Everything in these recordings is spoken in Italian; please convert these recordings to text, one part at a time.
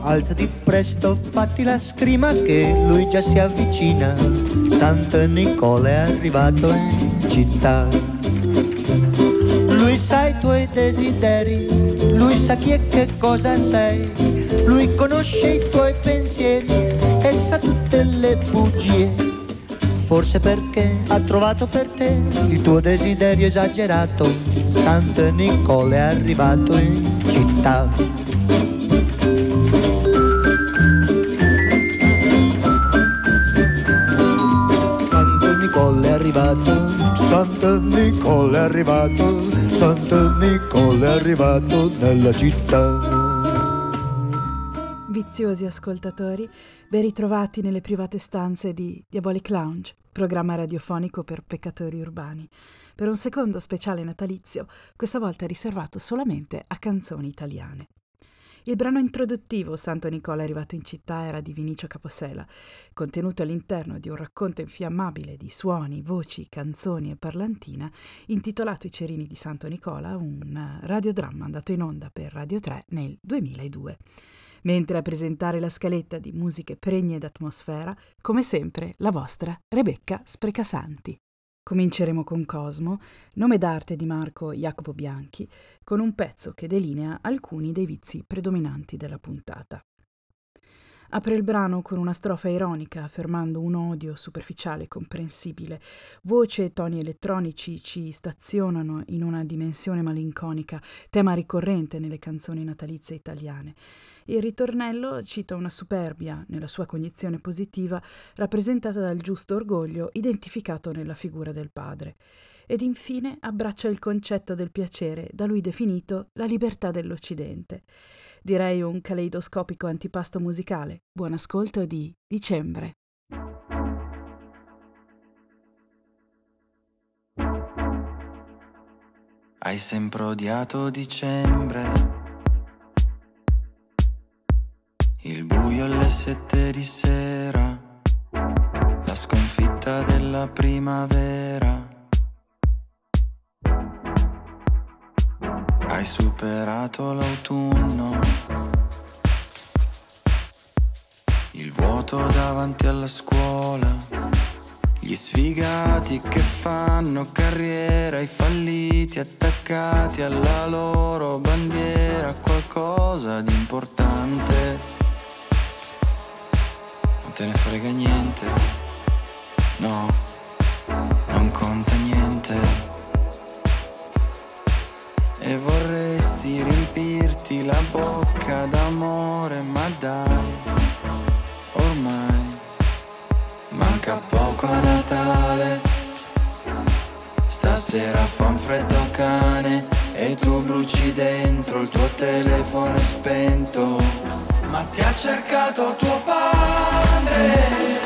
Alzati presto, fatti la scrima che lui già si avvicina. Santo Nicola è arrivato in città. Lui sa i tuoi desideri, lui sa chi e che cosa sei, lui conosce i tuoi pensieri e sa tutte le bugie forse perché ha trovato per te il tuo desiderio esagerato. Santo Nicola è arrivato in città. Arrivato, Santo Nicola è arrivato, Santo Nicola è arrivato nella città. Viziosi ascoltatori, ben ritrovati nelle private stanze di Diabolic Lounge, programma radiofonico per peccatori urbani, per un secondo speciale natalizio, questa volta riservato solamente a canzoni italiane. Il brano introduttivo Santo Nicola è arrivato in città era di Vinicio Caposela, contenuto all'interno di un racconto infiammabile di suoni, voci, canzoni e parlantina, intitolato I Cerini di Santo Nicola, un radiodramma andato in onda per Radio 3 nel 2002 mentre a presentare la scaletta di musiche pregne d'atmosfera, come sempre, la vostra Rebecca Sprecasanti. Cominceremo con Cosmo, nome d'arte di Marco Jacopo Bianchi, con un pezzo che delinea alcuni dei vizi predominanti della puntata. Apre il brano con una strofa ironica, affermando un odio superficiale e comprensibile. Voce e toni elettronici ci stazionano in una dimensione malinconica, tema ricorrente nelle canzoni natalizie italiane. Il ritornello cita una superbia, nella sua cognizione positiva, rappresentata dal giusto orgoglio identificato nella figura del padre. Ed infine abbraccia il concetto del piacere, da lui definito la libertà dell'Occidente. Direi un caleidoscopico antipasto musicale. Buon ascolto di Dicembre. Hai sempre odiato dicembre Il buio alle sette di sera, la sconfitta della primavera. Hai superato l'autunno, il vuoto davanti alla scuola, gli sfigati che fanno carriera, i falliti attaccati alla loro bandiera, qualcosa di importante. Te ne frega niente, no, non conta niente. E vorresti riempirti la bocca d'amore, ma dai, ormai manca poco a Natale. Stasera fa un freddo cane e tu bruci dentro, il tuo telefono spento ma ti ha cercato tuo padre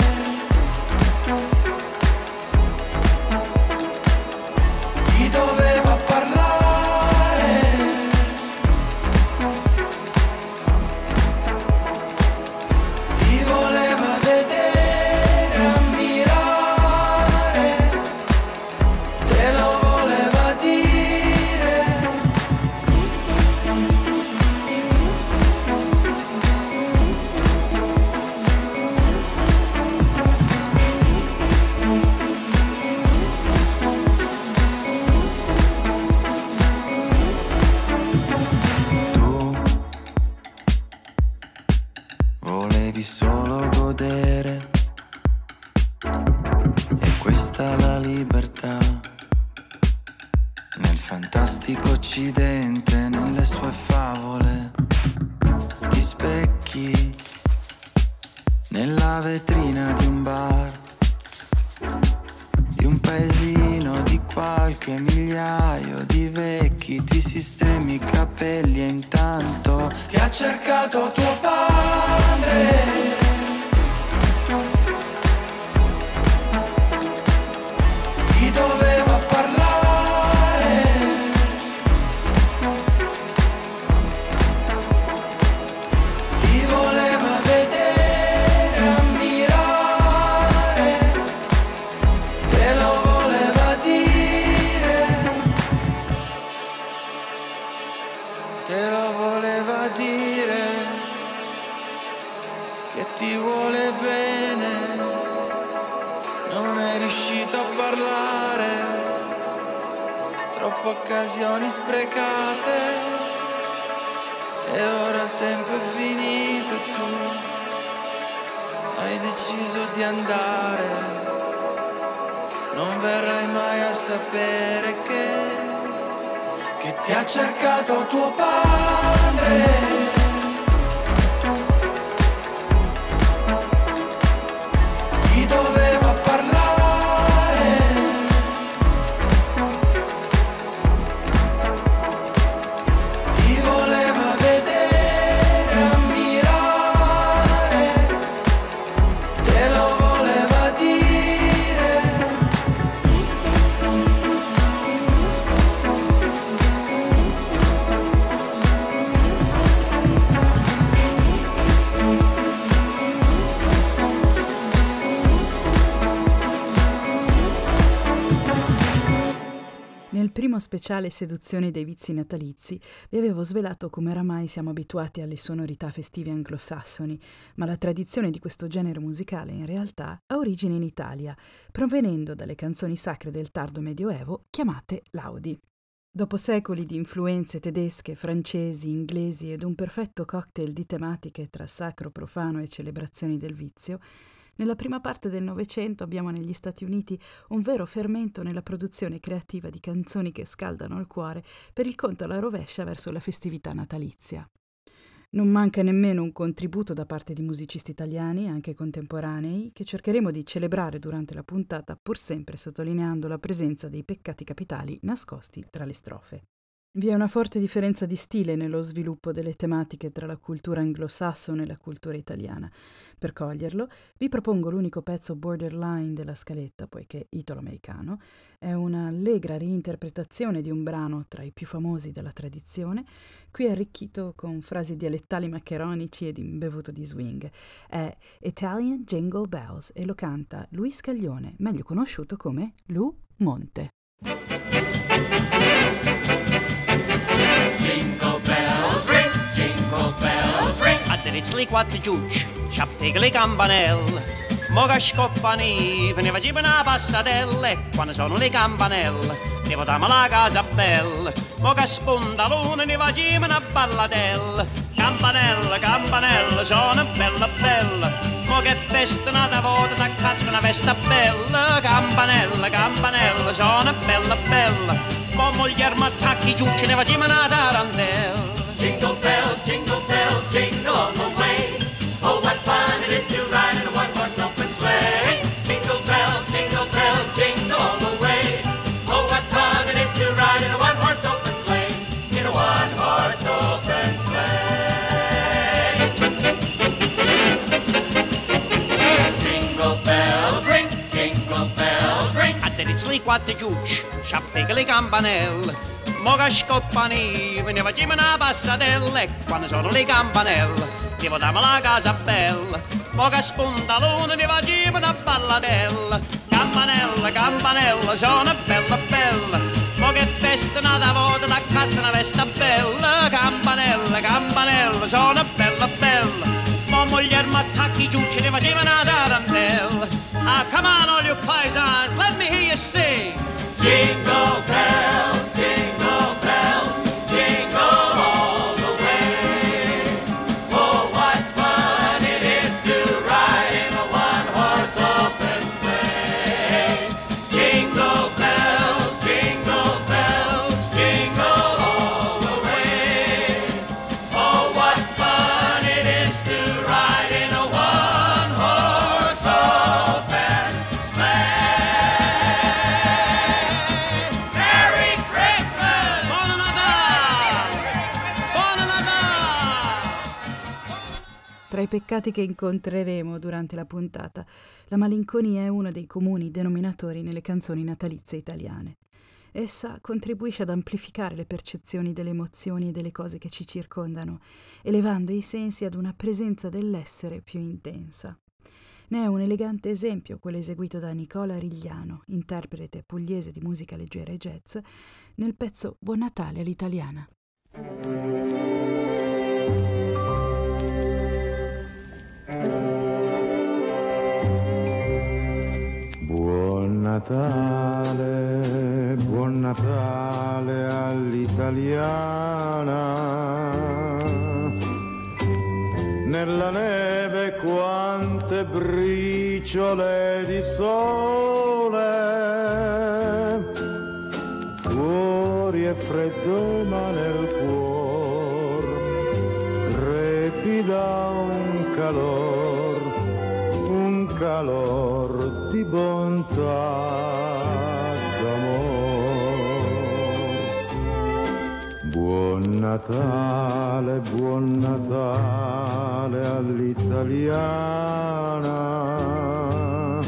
speciale Seduzione dei vizi natalizi vi avevo svelato come oramai siamo abituati alle sonorità festive anglosassoni, ma la tradizione di questo genere musicale in realtà ha origine in Italia, provenendo dalle canzoni sacre del tardo medioevo chiamate laudi. Dopo secoli di influenze tedesche, francesi, inglesi ed un perfetto cocktail di tematiche tra sacro, profano e celebrazioni del vizio, nella prima parte del Novecento abbiamo negli Stati Uniti un vero fermento nella produzione creativa di canzoni che scaldano il cuore per il conto alla rovescia verso la festività natalizia. Non manca nemmeno un contributo da parte di musicisti italiani, anche contemporanei, che cercheremo di celebrare durante la puntata, pur sempre sottolineando la presenza dei peccati capitali nascosti tra le strofe. Vi è una forte differenza di stile nello sviluppo delle tematiche tra la cultura anglosassone e la cultura italiana. Per coglierlo, vi propongo l'unico pezzo borderline della scaletta, poiché italo-americano, è un'allegra reinterpretazione di un brano tra i più famosi della tradizione, qui arricchito con frasi dialettali maccheronici ed imbevuto di swing. È Italian Jingle Bells e lo canta Luis Caglione, meglio conosciuto come Lu Monte. Quattro giucci, sciappegli campanelle, mo che scoppano, ne facciamo una passatella e quando sono le campanelle, devo darmi la casa bella, mo che spunta l'una ne facciamo una ballatella, campanella, campanella, sono bella bella, mo che festa una volta s'accatta una festa bella, campanella, campanella, sono bella bella, mo moglie mi attacchi giù, ce ne facciamo una tarantella. Quattro giucci, sciappegli le campanelle. Mo che scoppano, ne facciamo una passatella e quando sono le campanelle, ti votiamo la casa bella. Mo che spunta l'una, ne facciamo una ballatella. Campanella, campanella, sono bella bella. Mo che festa una volta, da carta una vesta bella. Campanella, campanella, sono bella bella. Mo moglie mi attacchi giù, ce ne facciamo una tarantella. Ah, come on all you paisans, let me hear you sing. Jingle bells, peccati che incontreremo durante la puntata, la malinconia è uno dei comuni denominatori nelle canzoni natalizie italiane. Essa contribuisce ad amplificare le percezioni delle emozioni e delle cose che ci circondano, elevando i sensi ad una presenza dell'essere più intensa. Ne è un elegante esempio quello eseguito da Nicola Rigliano, interprete pugliese di musica leggera e jazz, nel pezzo Buon Natale all'italiana. Natale, buon Natale all'italiana. Nella neve quante briciole di sole. Fuori è freddo ma nel cuore crepida un calor, un calor bontà Buon Natale, buon Natale all'italiana.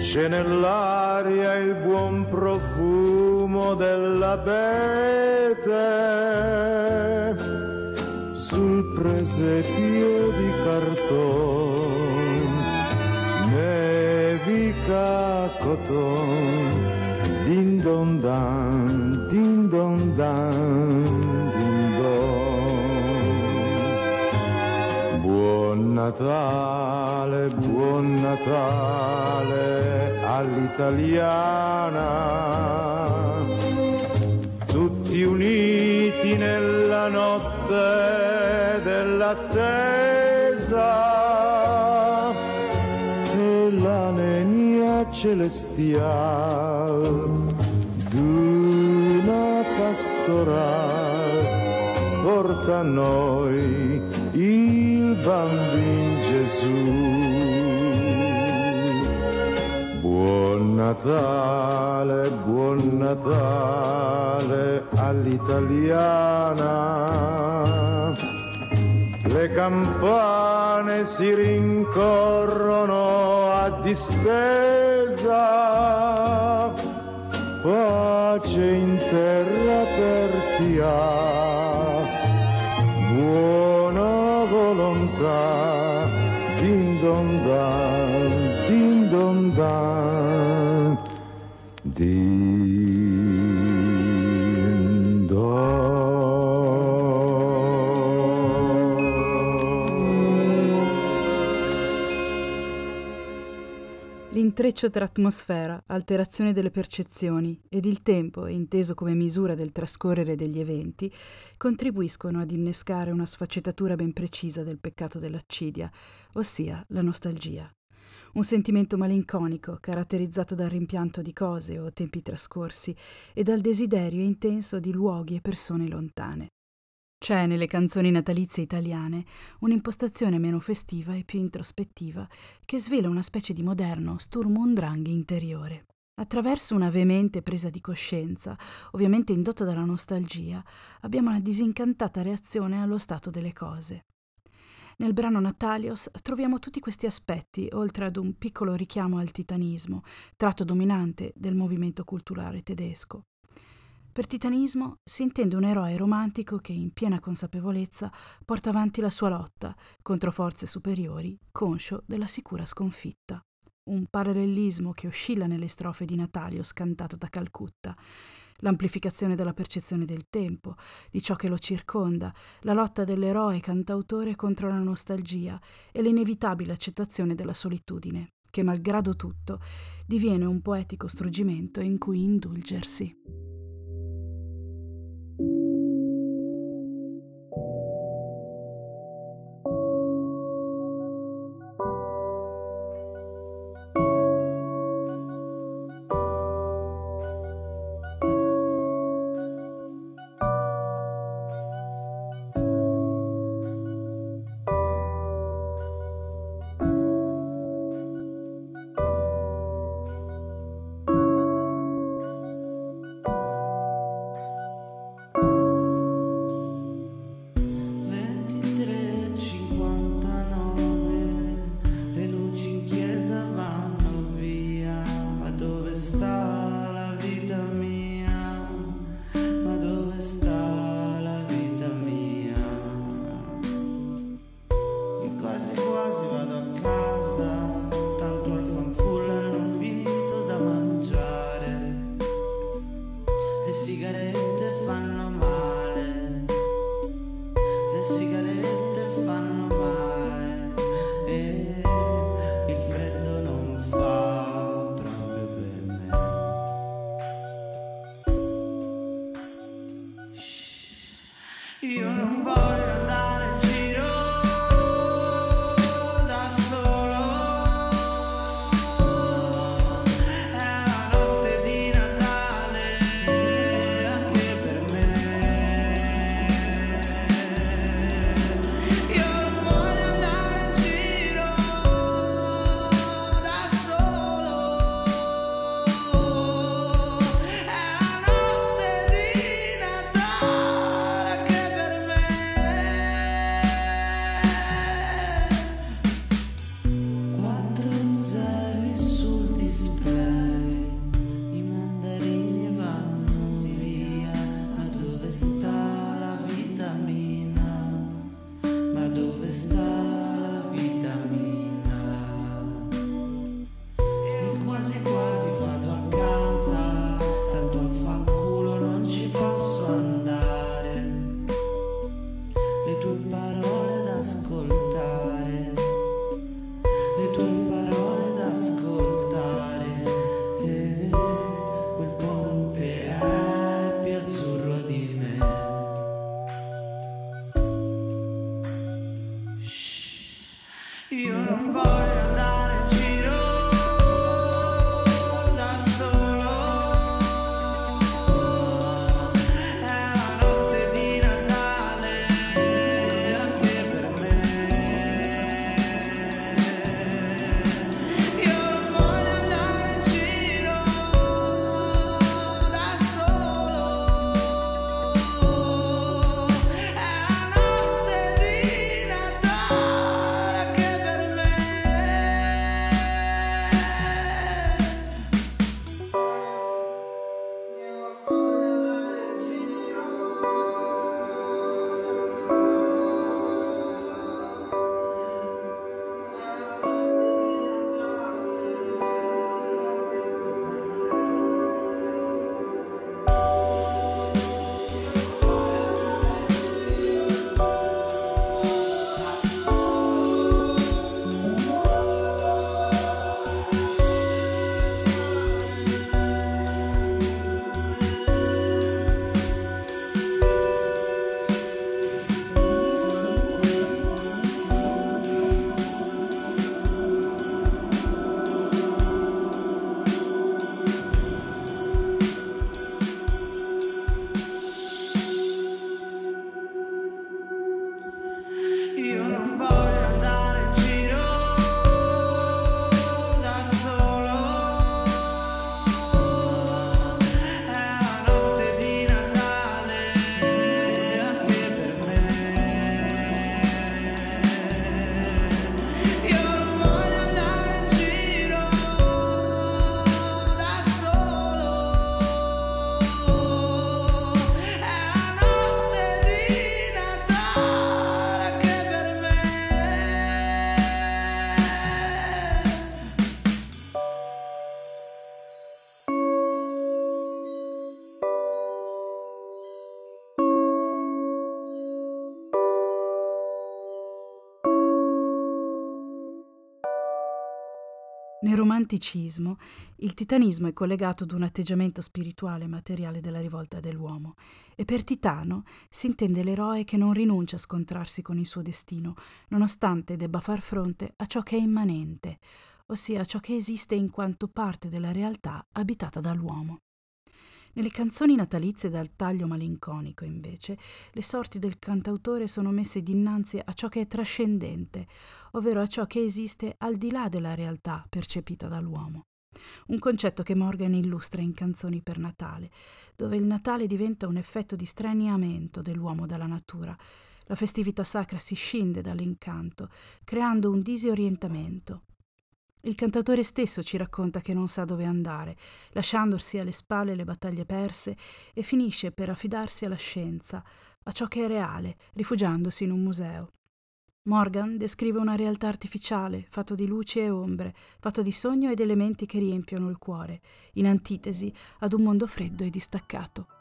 C'è nell'aria il buon profumo dell'abete sul presepio di cartone coton din don dan, din don dan, din don. Buon Natale, buon Natale all'italiana, tutti uniti nella notte dell'attesa celestial d'una pastoral porta a noi il bambino Gesù. Buon Natale, buon Natale all'italiana. Le campane si rincorrono a distesa. Pace in terra per chi ha L'intreccio tra atmosfera, alterazione delle percezioni ed il tempo, inteso come misura del trascorrere degli eventi, contribuiscono ad innescare una sfaccettatura ben precisa del peccato dell'accidia, ossia la nostalgia. Un sentimento malinconico caratterizzato dal rimpianto di cose o tempi trascorsi e dal desiderio intenso di luoghi e persone lontane. C'è nelle canzoni natalizie italiane un'impostazione meno festiva e più introspettiva che svela una specie di moderno Sturm und Drang interiore. Attraverso una veemente presa di coscienza, ovviamente indotta dalla nostalgia, abbiamo una disincantata reazione allo stato delle cose. Nel brano Natalios troviamo tutti questi aspetti, oltre ad un piccolo richiamo al titanismo, tratto dominante del movimento culturale tedesco. Per titanismo si intende un eroe romantico che, in piena consapevolezza, porta avanti la sua lotta contro forze superiori, conscio della sicura sconfitta. Un parallelismo che oscilla nelle strofe di Natalio scantata da Calcutta. L'amplificazione della percezione del tempo, di ciò che lo circonda, la lotta dell'eroe cantautore contro la nostalgia e l'inevitabile accettazione della solitudine, che malgrado tutto diviene un poetico struggimento in cui indulgersi. Nel romanticismo, il titanismo è collegato ad un atteggiamento spirituale e materiale della rivolta dell'uomo, e per titano si intende l'eroe che non rinuncia a scontrarsi con il suo destino, nonostante debba far fronte a ciò che è immanente, ossia a ciò che esiste in quanto parte della realtà abitata dall'uomo. Nelle canzoni natalizie dal taglio malinconico, invece, le sorti del cantautore sono messe dinanzi a ciò che è trascendente, ovvero a ciò che esiste al di là della realtà percepita dall'uomo. Un concetto che Morgan illustra in Canzoni per Natale, dove il Natale diventa un effetto di straniamento dell'uomo dalla natura. La festività sacra si scinde dall'incanto, creando un disorientamento, il cantatore stesso ci racconta che non sa dove andare, lasciandosi alle spalle le battaglie perse e finisce per affidarsi alla scienza, a ciò che è reale, rifugiandosi in un museo. Morgan descrive una realtà artificiale, fatto di luci e ombre, fatto di sogno ed elementi che riempiono il cuore, in antitesi ad un mondo freddo e distaccato.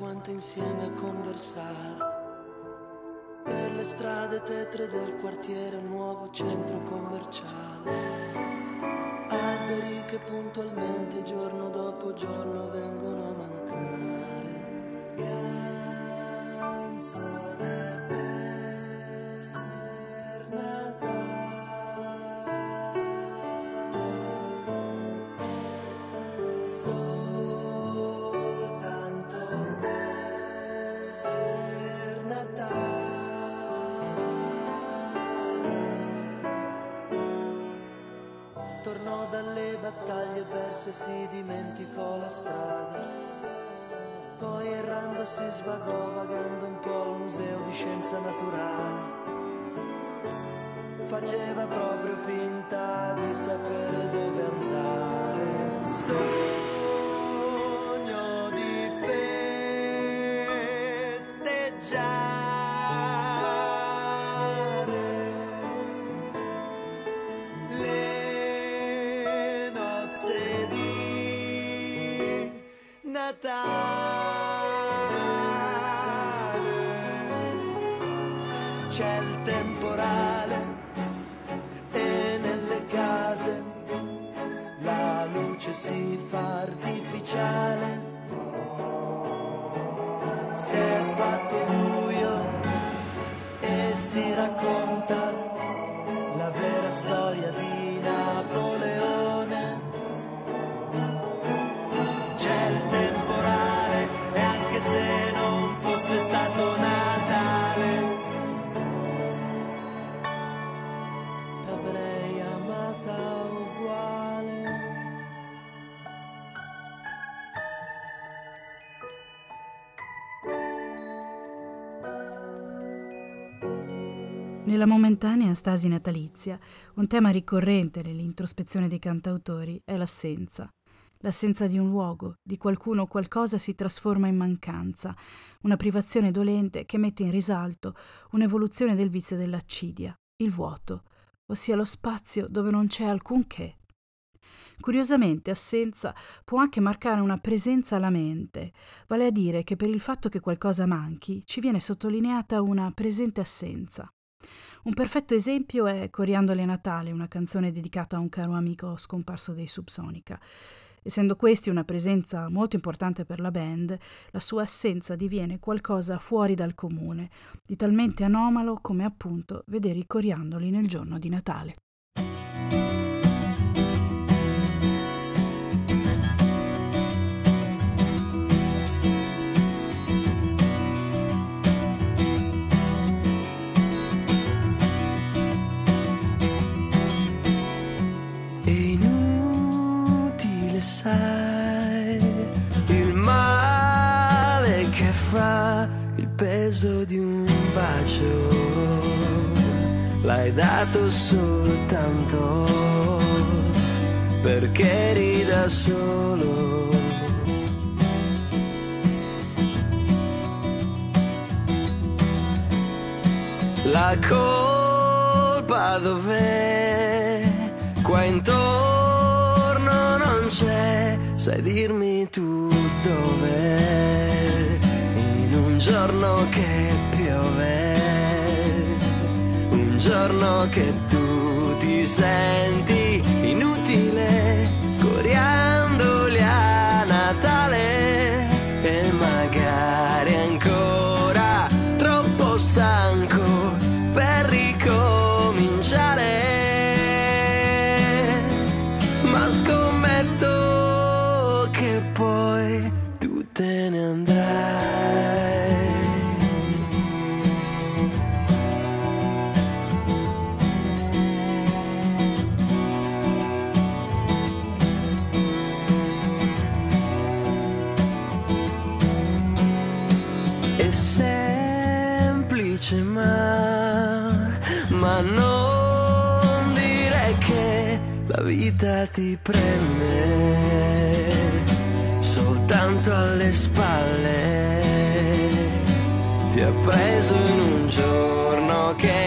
Quante insieme a conversare. Per le strade tetre del quartiere, il nuovo centro commerciale. Alberi che puntualmente giorno dopo giorno vengono a mancare. Errando si svagò, vagando un po' al museo di scienza naturale. Faceva proprio finta di sapere dove andare. Sogno Natale. Nella momentanea stasi natalizia, un tema ricorrente nell'introspezione dei cantautori è l'assenza. L'assenza di un luogo, di qualcuno o qualcosa si trasforma in mancanza, una privazione dolente che mette in risalto un'evoluzione del vizio dell'accidia, il vuoto, ossia lo spazio dove non c'è alcunché. Curiosamente, assenza può anche marcare una presenza alla mente, vale a dire che per il fatto che qualcosa manchi ci viene sottolineata una presente assenza. Un perfetto esempio è Coriandole Natale, una canzone dedicata a un caro amico scomparso dei Subsonica. Essendo questi una presenza molto importante per la band, la sua assenza diviene qualcosa fuori dal comune, di talmente anomalo come appunto vedere i coriandoli nel giorno di Natale. Sai, il male che fa il peso di un bacio. L'hai dato soltanto perché eri da solo. La colpa dov'è? C'è, sai dirmi tu dov'è? In un giorno che piove, un giorno che tu ti senti la vita ti prende soltanto alle spalle. Ti ha preso in un giorno che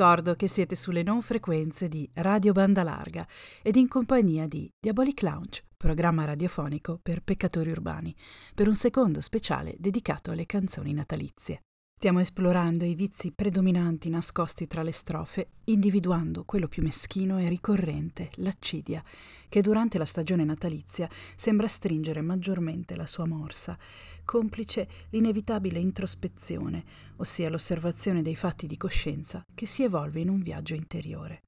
ricordo che siete sulle non frequenze di Radio Banda Larga ed in compagnia di Diabolic Lounge, programma radiofonico per peccatori urbani, per un secondo speciale dedicato alle canzoni natalizie. Stiamo esplorando i vizi predominanti nascosti tra le strofe, individuando quello più meschino e ricorrente, l'accidia, che durante la stagione natalizia sembra stringere maggiormente la sua morsa, complice l'inevitabile introspezione, ossia l'osservazione dei fatti di coscienza che si evolve in un viaggio interiore.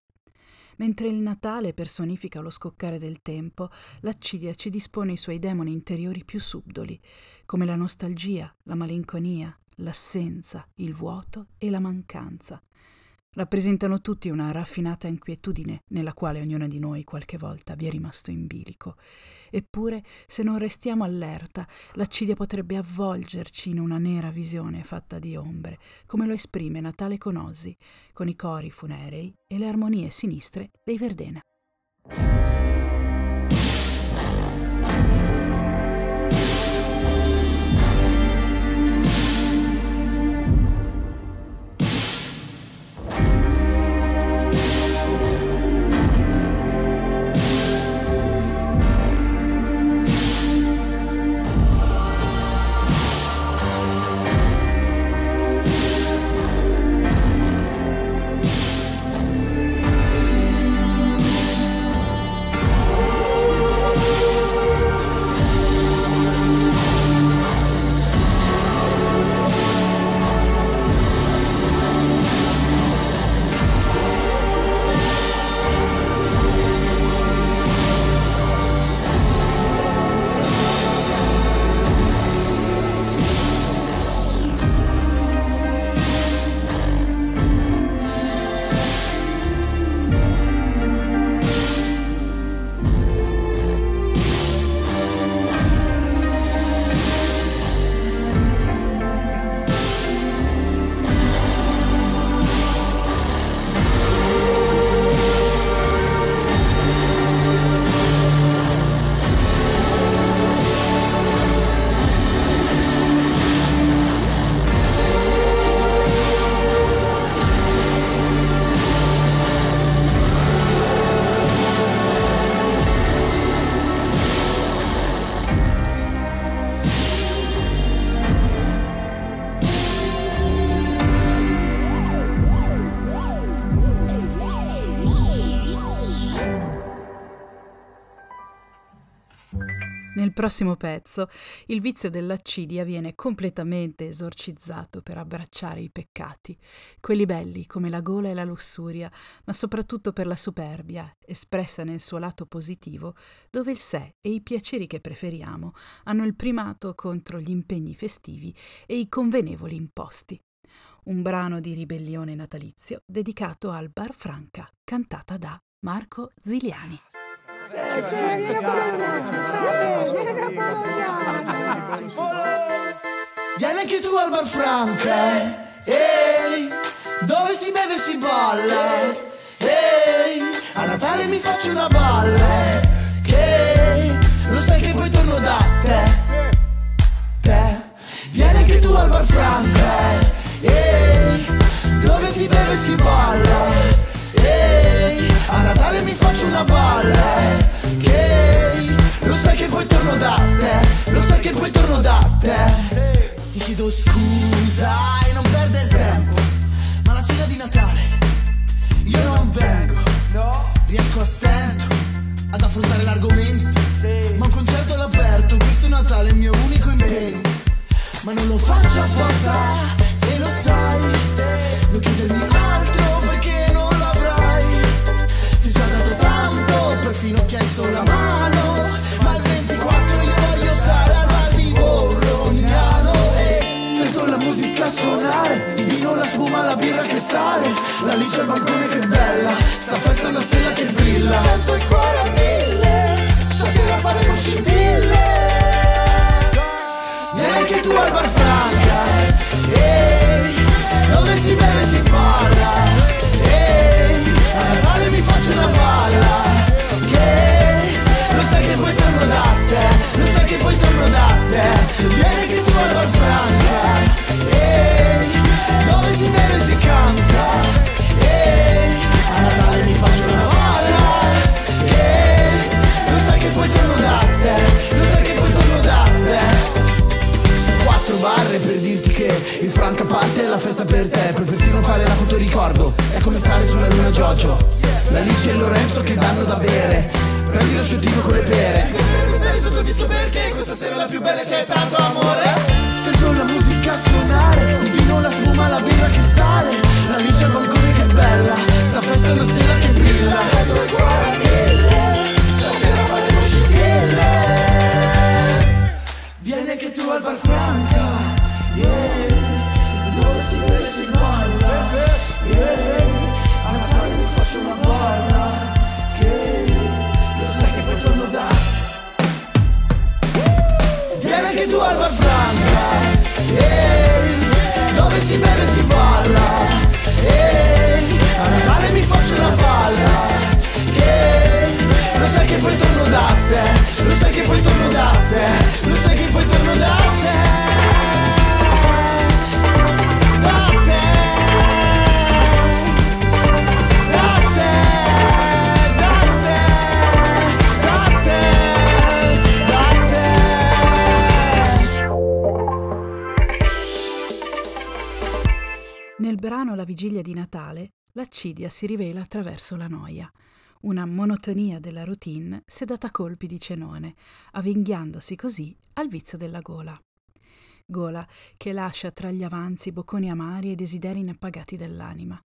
Mentre il Natale personifica lo scoccare del tempo, l'accidia ci dispone i suoi demoni interiori più subdoli, come la nostalgia, la malinconia, l'assenza, il vuoto e la mancanza. Rappresentano tutti una raffinata inquietudine nella quale ognuno di noi qualche volta vi è rimasto in bilico. Eppure, se non restiamo allerta, l'accidia potrebbe avvolgerci in una nera visione fatta di ombre, come lo esprime Natale con Ozzy, con i cori funerei e le armonie sinistre dei Verdena. Prossimo pezzo il vizio dell'accidia viene completamente esorcizzato per abbracciare i peccati, quelli belli come la gola e la lussuria, ma soprattutto per la superbia, espressa nel suo lato positivo, dove il sé e i piaceri che preferiamo hanno il primato contro gli impegni festivi e i convenevoli imposti. Un brano di ribellione natalizio dedicato al Bar Franca, cantata da Marco Ziliani. Vieni anche tu al bar Franca, ehi, dove si beve e si balla, ehi, a Natale mi faccio una balla, che lo sai che poi torno da te, te. Vieni anche tu al bar Franca, ehi, dove si beve e si balla, ehi, a Natale mi faccio una balla, che lo sai che poi torno da te Lo sai che poi torno da te. Ti chiedo scusa e non perdere tempo Ma la cena di Natale Io non vengo. Riesco a stento Ad affrontare l'argomento Ma un concerto all'aperto Questo Natale è il mio unico impegno. Ma non lo faccio apposta E lo sai Non chiedermi La luce al balcone che bella. Sta festa è una stella che brilla. Sento il cuore a mille. Stasera fare con scintille. Vieni anche tu al bar Franca Ehi, dove si beve si balla? Ehi, a Natale mi faccio una balla Che lo sai che poi torno da te. Lo sai che poi torno da te. Vieni anche tu al bar Franca parte la festa per te Puoi persino fare la foto ricordo È come stare sulla luna Giorgio. La Lice e Lorenzo che danno da bere. Prendi lo sciottino con le pere. Devi stare sotto il vischio perché questa sera è la più bella c'è tanto amore. Sento la musica suonare Il vino, la spuma, la birra che sale. La Lice al bancone che bella Sta festa è una stella che brilla. Stasera faremo scintille Vieni anche tu al bar Franca, yeah, La vigilia di Natale, l'accidia si rivela attraverso la noia, una monotonia della routine sedata a colpi di cenone, avvinghiandosi così al vizio della gola. Gola che lascia tra gli avanzi bocconi amari e desideri inappagati dell'anima.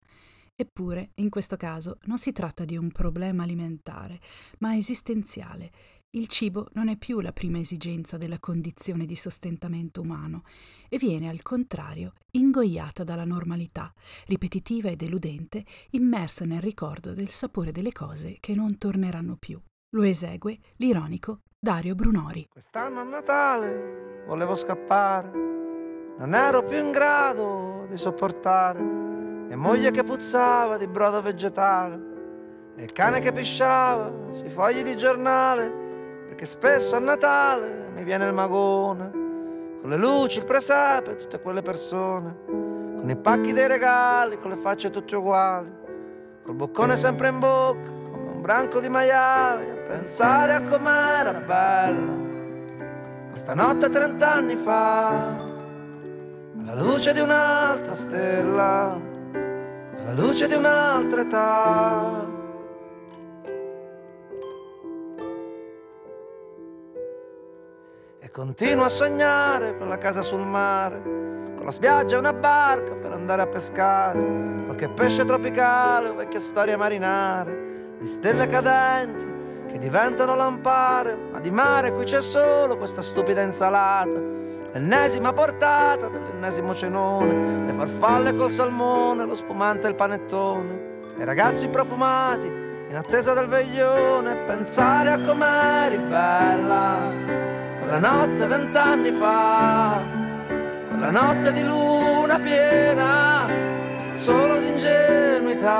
Eppure, in questo caso, non si tratta di un problema alimentare, ma esistenziale. Il cibo non è più la prima esigenza della condizione di sostentamento umano e viene al contrario ingoiata dalla normalità, ripetitiva e deludente, immersa nel ricordo del sapore delle cose che non torneranno più. Lo esegue l'ironico Dario Brunori. Quest'anno a Natale volevo scappare, non ero più in grado di sopportare mia moglie che puzzava di brodo vegetale e il cane che pisciava sui fogli di giornale perché spesso a Natale mi viene il magone con le luci, il presepe tutte quelle persone con i pacchi dei regali, con le facce tutte uguali col boccone sempre in bocca come un branco di maiali a pensare a com'era bella questa notte trent'anni fa alla luce di un'altra stella alla luce di un'altra età continuo a sognare con la casa sul mare con la spiaggia e una barca per andare a pescare qualche pesce tropicale o vecchie storie marinare di stelle cadenti che diventano lampare ma di mare qui c'è solo questa stupida insalata l'ennesima portata dell'ennesimo cenone le farfalle col salmone lo spumante e il panettone e ragazzi profumati in attesa del veglione pensare a com'eri bella quella notte vent'anni fa quella notte di luna piena solo di ingenuità.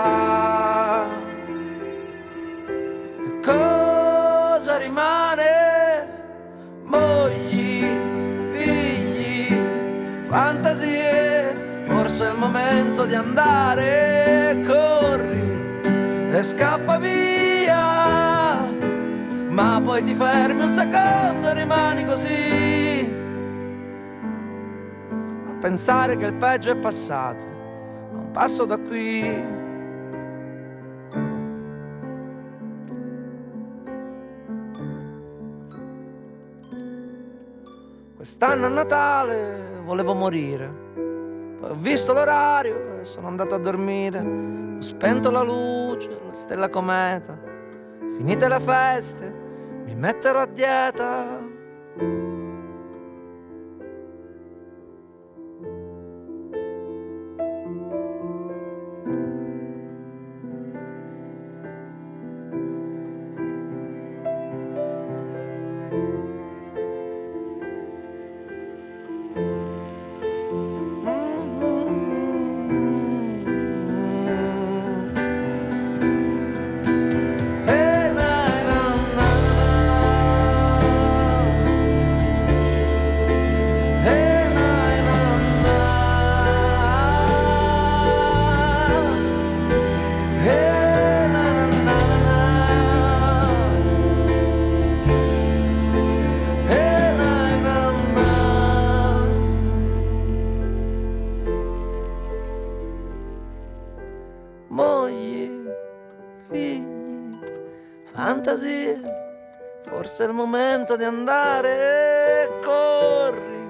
E cosa rimane? Mogli figli fantasie. Forse è il momento di andare corri e scappa via ma poi ti fermi un secondo e rimani così a pensare che il peggio è passato a un passo da qui Quest'anno a Natale volevo morire Poi ho visto l'orario e sono andato a dormire. Ho spento la luce, la stella cometa. Finite le feste, mi metterò a dieta. Momento di andare, corri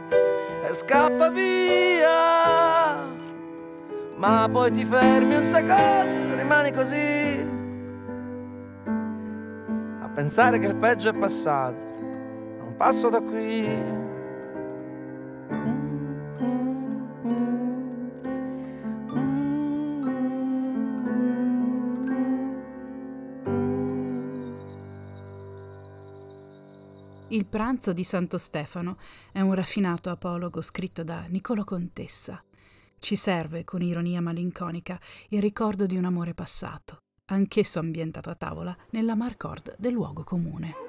e scappa via, ma poi ti fermi un secondo, rimani così, a pensare che il peggio è passato, a un passo da qui. Il pranzo di Santo Stefano è un raffinato apologo scritto da Niccolò Contessa. Ci serve, con ironia malinconica, il ricordo di un amore passato, anch'esso ambientato a tavola nella Marcord del luogo comune.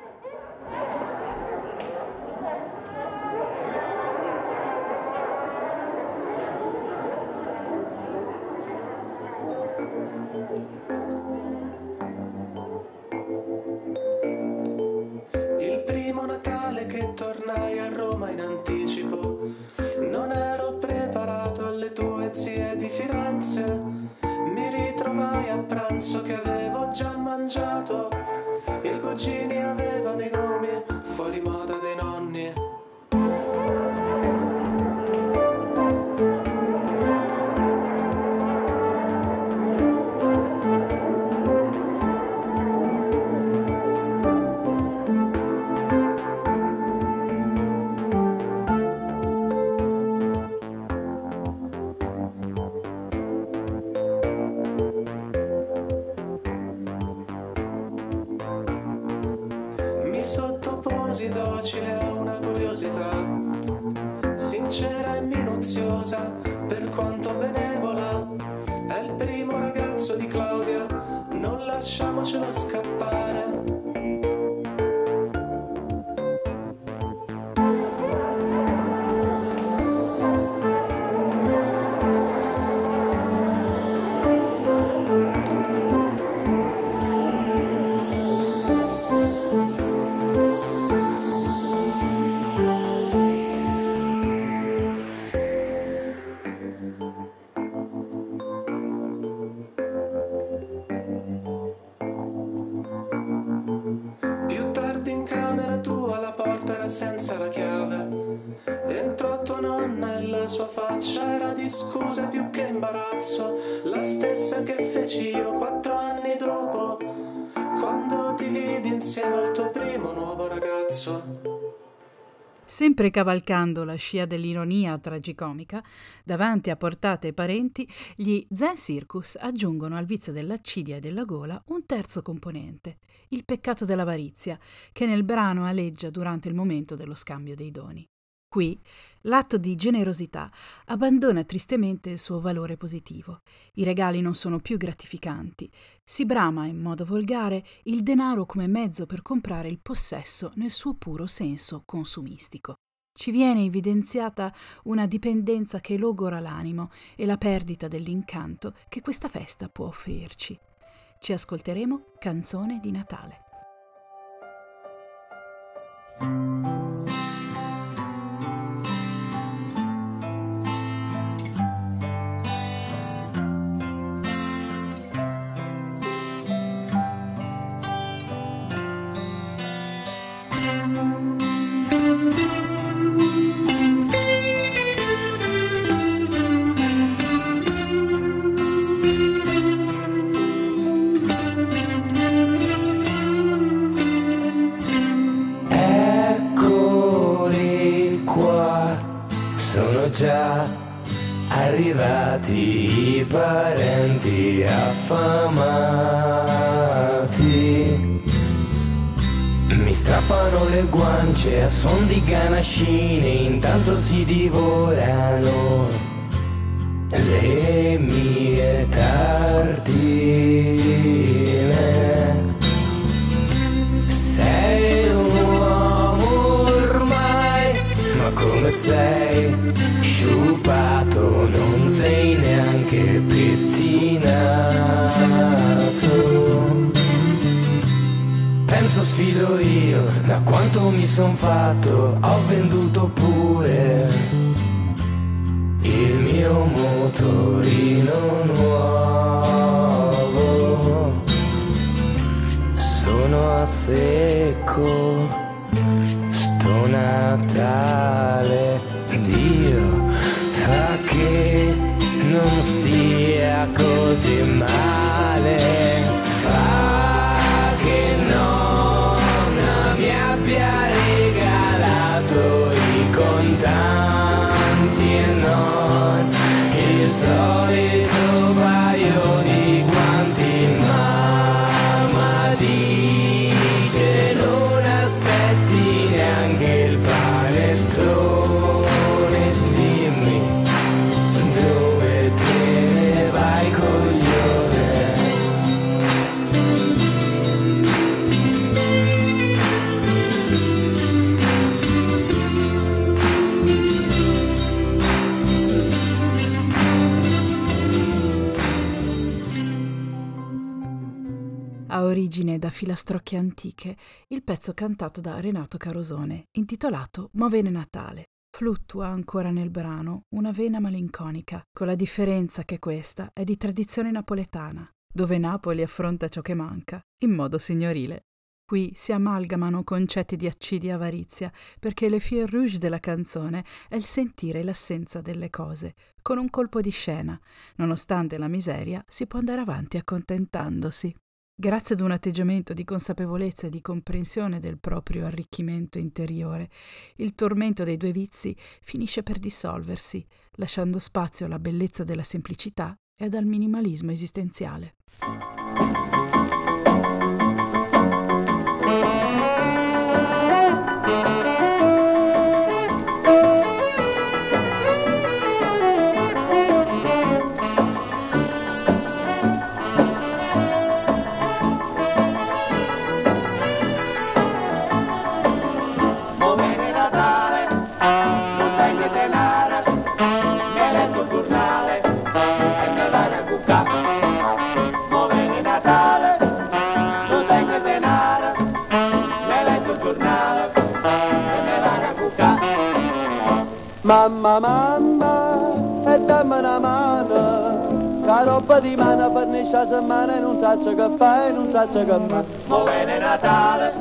Mangiato. I cugini Sempre cavalcando la scia dell'ironia tragicomica, davanti a portate e parenti, gli Zen Circus aggiungono al vizio dell'accidia e della gola un terzo componente, il peccato dell'avarizia, che nel brano aleggia durante il momento dello scambio dei doni. Qui l'atto di generosità abbandona tristemente il suo valore positivo. I regali non sono più gratificanti. Si brama, in modo volgare, il denaro come mezzo per comprare il possesso nel suo puro senso consumistico. Ci viene evidenziata una dipendenza che logora l'animo e la perdita dell'incanto che questa festa può offrirci. Ci ascolteremo Canzone di Natale. Filastrocche antiche il pezzo cantato da Renato Carosone, intitolato Movene Natale. Fluttua ancora nel brano una vena malinconica, con la differenza che questa è di tradizione napoletana, dove Napoli affronta ciò che manca in modo signorile. Qui si amalgamano concetti di accidia e avarizia, perché le fil rouge della canzone è il sentire l'assenza delle cose, con un colpo di scena. Nonostante la miseria, si può andare avanti accontentandosi. Grazie ad un atteggiamento di consapevolezza e di comprensione del proprio arricchimento interiore, il tormento dei due vizi finisce per dissolversi, lasciando spazio alla bellezza della semplicità e al minimalismo esistenziale. Mamma, mamma, e dammi una mano, la roba di mano per questa settimana e non so che fai, non so che fa. Movene Natale,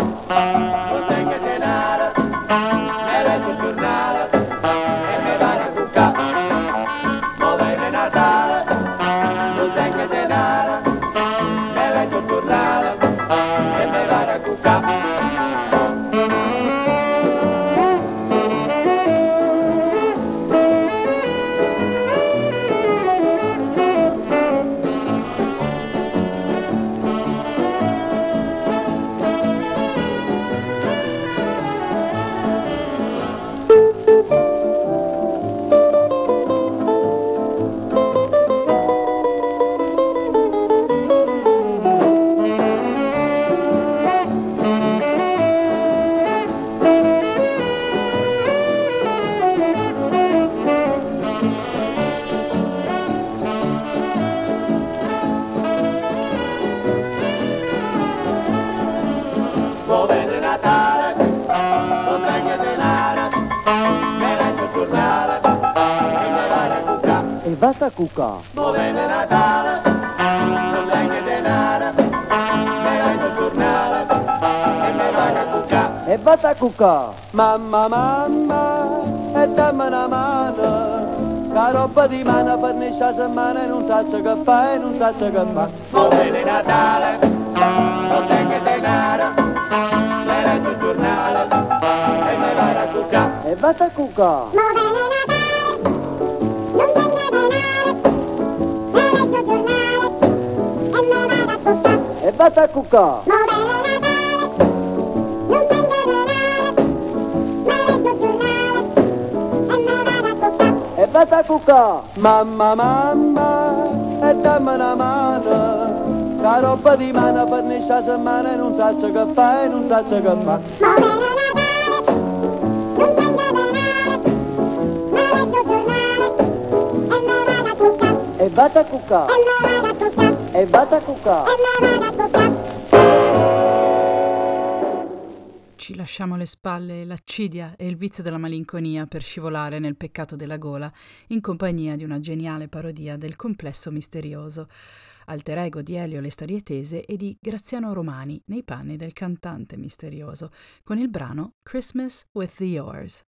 Mamma, mamma, e dammi una mano, la roba di mano per la settimana e non sa che fa e non sa che fa. Buon Natale, non tengo denaro, me leggo il giornale e me vado a cucca. E vado a cucca. E vado a cucca. E basta a. Mamma, mamma, e dammi una mano, la roba di mano per questa settimana e non saccio che fa e non saccio che fa. E basta a. E basta a cuccò. Ci lasciamo alle spalle l'accidia e il vizio della malinconia per scivolare nel peccato della gola, in compagnia di una geniale parodia del complesso misterioso, alter ego di Elio Le Storie Tese e di Graziano Romani nei panni del cantante misterioso, con il brano Christmas with the Yours.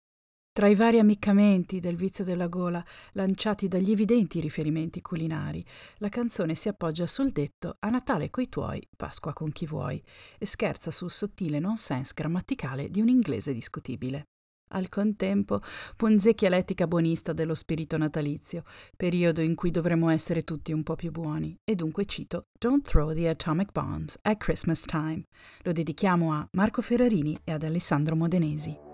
Tra i vari ammiccamenti del vizio della gola, lanciati dagli evidenti riferimenti culinari, la canzone si appoggia sul detto A Natale coi tuoi, Pasqua con chi vuoi, e scherza sul sottile nonsense grammaticale di un inglese discutibile. Al contempo punzecchia l'etica buonista dello spirito natalizio, periodo in cui dovremmo essere tutti un po' più buoni, e dunque cito Don't throw the atomic bombs at Christmas time. Lo dedichiamo a Marco Ferrarini e ad Alessandro Modenesi.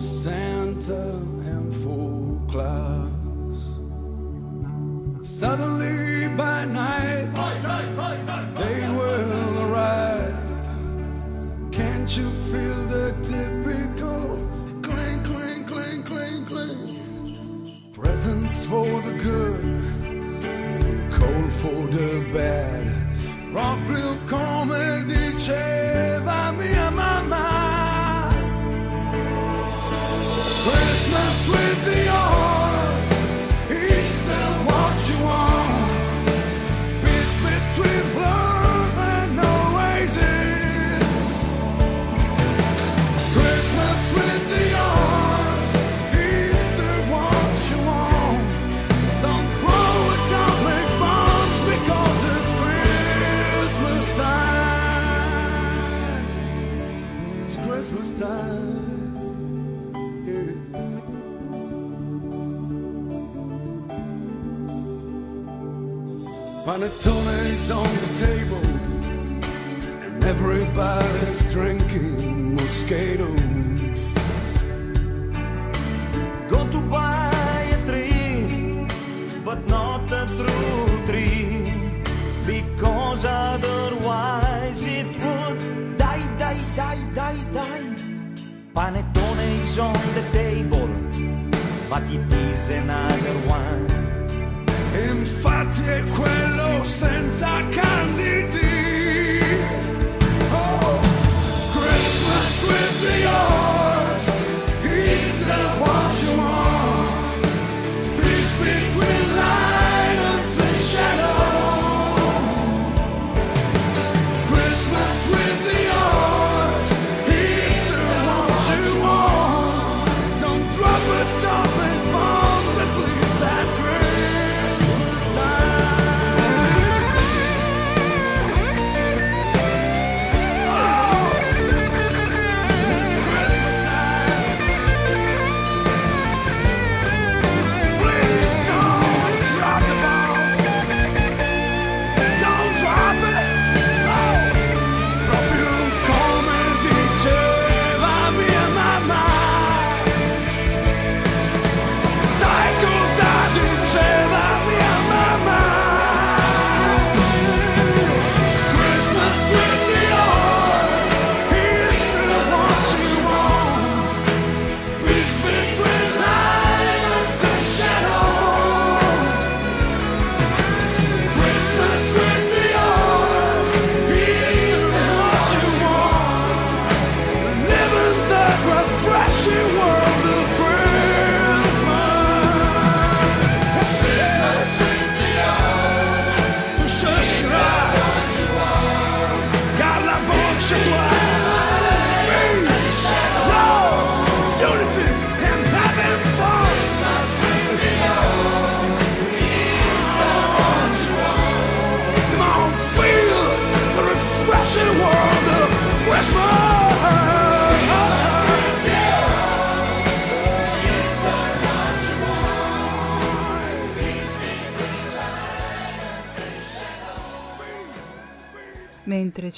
Santa and for Claus. Suddenly by night, they will arrive. Can't you feel the typical cling, cling, cling, cling, cling? Presents for the good, cold for the bad. rock come Panettone's on the table, and everybody's drinking Moscato. Go to buy a tree, but not a true tree, because otherwise it would die, die, die, die, die. Panettone is on the table, but it is another one. Infatti è quello senza candidi. Oh, Christmas with the yours,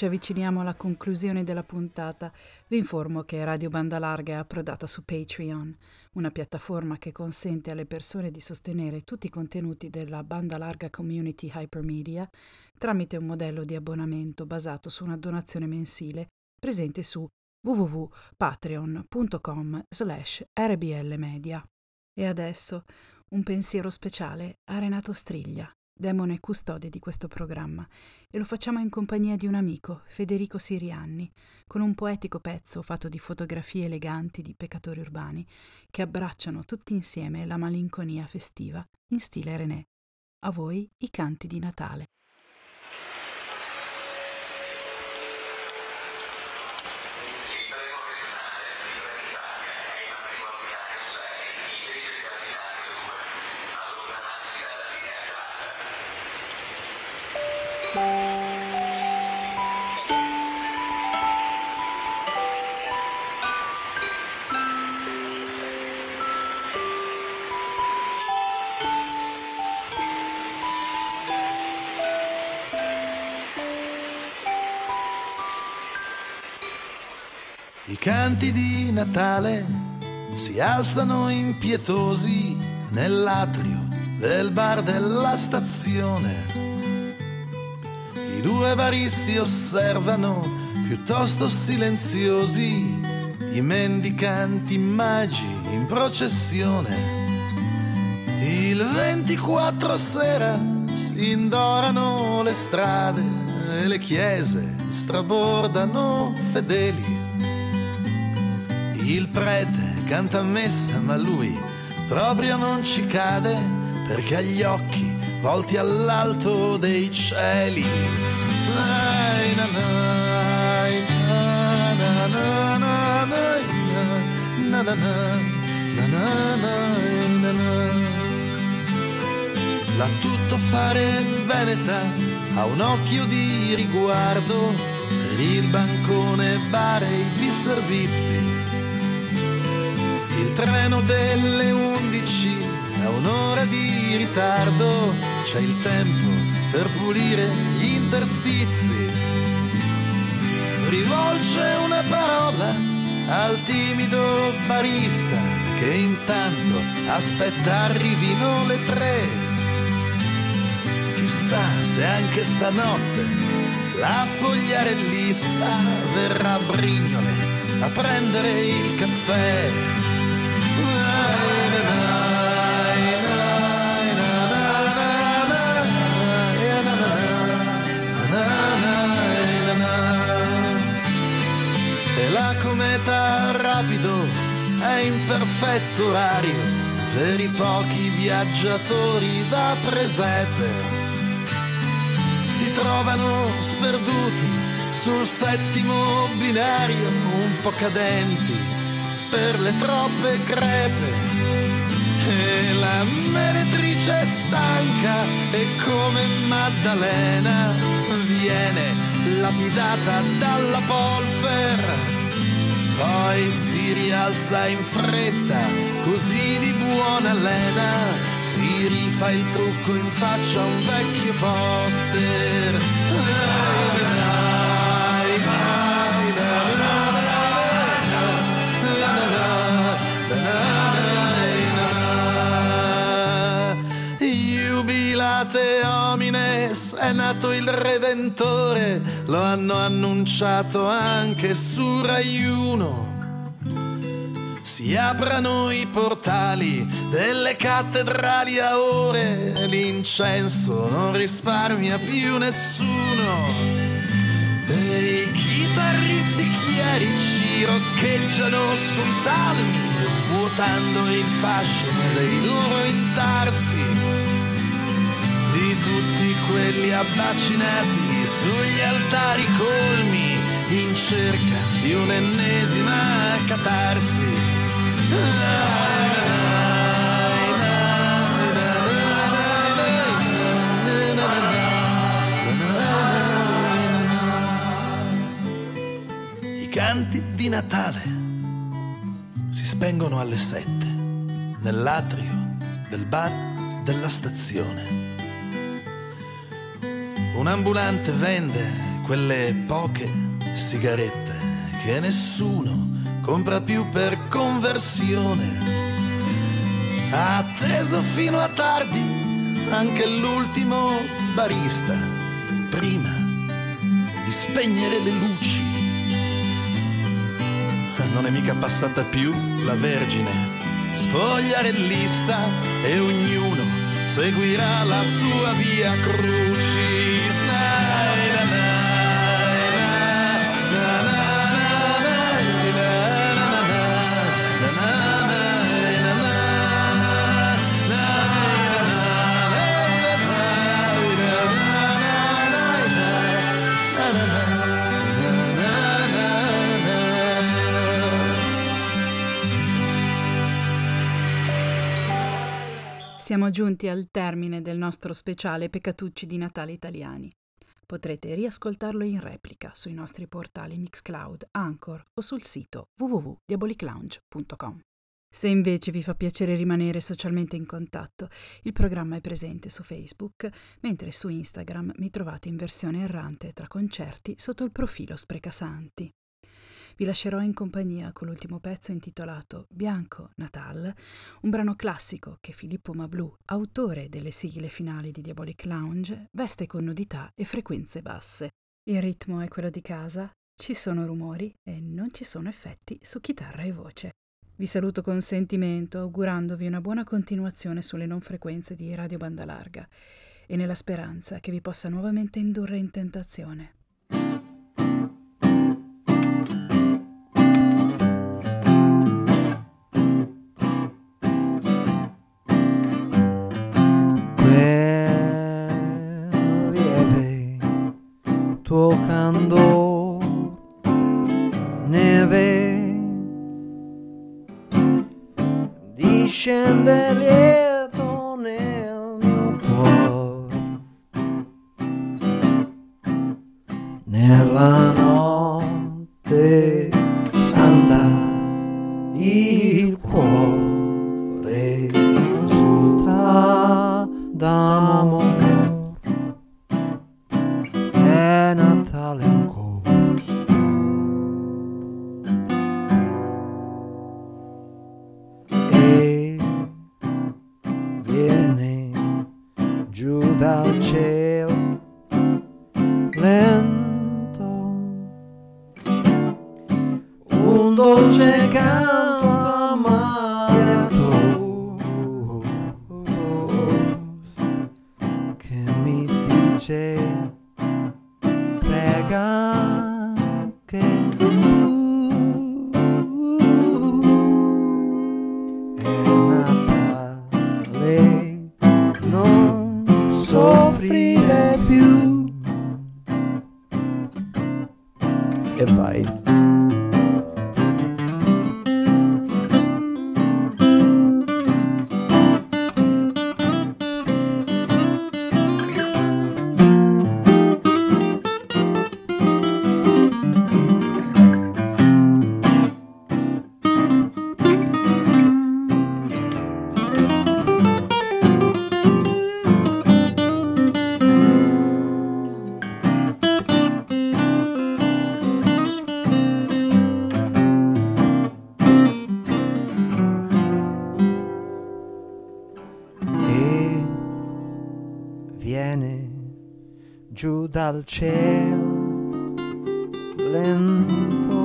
ci avviciniamo alla conclusione della puntata, vi informo che Radio Banda Larga è approdata su Patreon, una piattaforma che consente alle persone di sostenere tutti i contenuti della Banda Larga Community Hypermedia tramite un modello di abbonamento basato su una donazione mensile presente su www.patreon.com slash rblmedia. E adesso un pensiero speciale a Renato Striglia, demone custode di questo programma, e lo facciamo in compagnia di un amico, Federico Sirianni, con un poetico pezzo fatto di fotografie eleganti di peccatori urbani che abbracciano tutti insieme la malinconia festiva in stile René. A voi i canti di Natale. Natale si alzano impietosi nell'atrio del bar della stazione. I due baristi osservano piuttosto silenziosi i mendicanti magi in processione. Il 24 sera si indorano le strade e le chiese strabordano fedeli. Il prete canta messa, ma lui proprio non ci cade perché ha gli occhi volti all'alto dei cieli. Ai, na, na, ai, na, na, na, na, na, na, na, na, na, na, na, na, na. La tutto fare veneta ha un occhio di riguardo per il bancone bar e i biservizi. Il treno delle 11 ha un'ora di ritardo, c'è il tempo per pulire gli interstizi. Rivolge una parola al timido barista che intanto aspetta arrivino le tre. Chissà se anche stanotte la spogliarellista verrà a Brignole a prendere il caffè. Cometa rapido è in perfetto orario per i pochi viaggiatori da presepe. Si trovano sperduti sul settimo binario, un po' cadenti per le troppe crepe. E la meretrice è stanca e come Maddalena viene lapidata dalla polfer. Poi si rialza in fretta, così di buona lena, si rifà il trucco in faccia a un vecchio poster. Jubilate è nato il Redentore, lo hanno annunciato anche su Rai 1. Si aprano i portali delle cattedrali a ore, l'incenso non risparmia più nessuno. E i chitarristi chierici roccheggiano sui salmi, svuotando il fascino dei loro intarsi. Tutti quelli abbacinati sugli altari colmi, in cerca di un'ennesima catarsi. I canti di Natale si spengono alle sette nell'atrio del bar della stazione. Un ambulante vende quelle poche sigarette che nessuno compra più per conversione. Ha atteso fino a tardi anche l'ultimo barista, prima di spegnere le luci. Non è mica passata più la Vergine, spogliarellista e ognuno seguirà la sua via crucis. Siamo giunti al termine del nostro speciale Peccatucci di Natale italiani. Potrete riascoltarlo in replica sui nostri portali Mixcloud, Anchor o sul sito www.diaboliclounge.com. Se invece vi fa piacere rimanere socialmente in contatto, il programma è presente su Facebook, mentre su Instagram mi trovate in versione errante tra concerti sotto il profilo Sprecasanti. Vi lascerò in compagnia con l'ultimo pezzo intitolato Bianco Natal, un brano classico che Filippo Mablù, autore delle sigle finali di Diabolic Lounge, veste con nudità e frequenze basse. Il ritmo è quello di casa, ci sono rumori e non ci sono effetti su chitarra e voce. Vi saluto con sentimento, augurandovi una buona continuazione sulle non frequenze di Radio Banda Larga e nella speranza che vi possa nuovamente indurre in tentazione. Che dal cielo lento.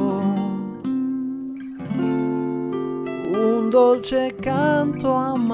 Un dolce canto amato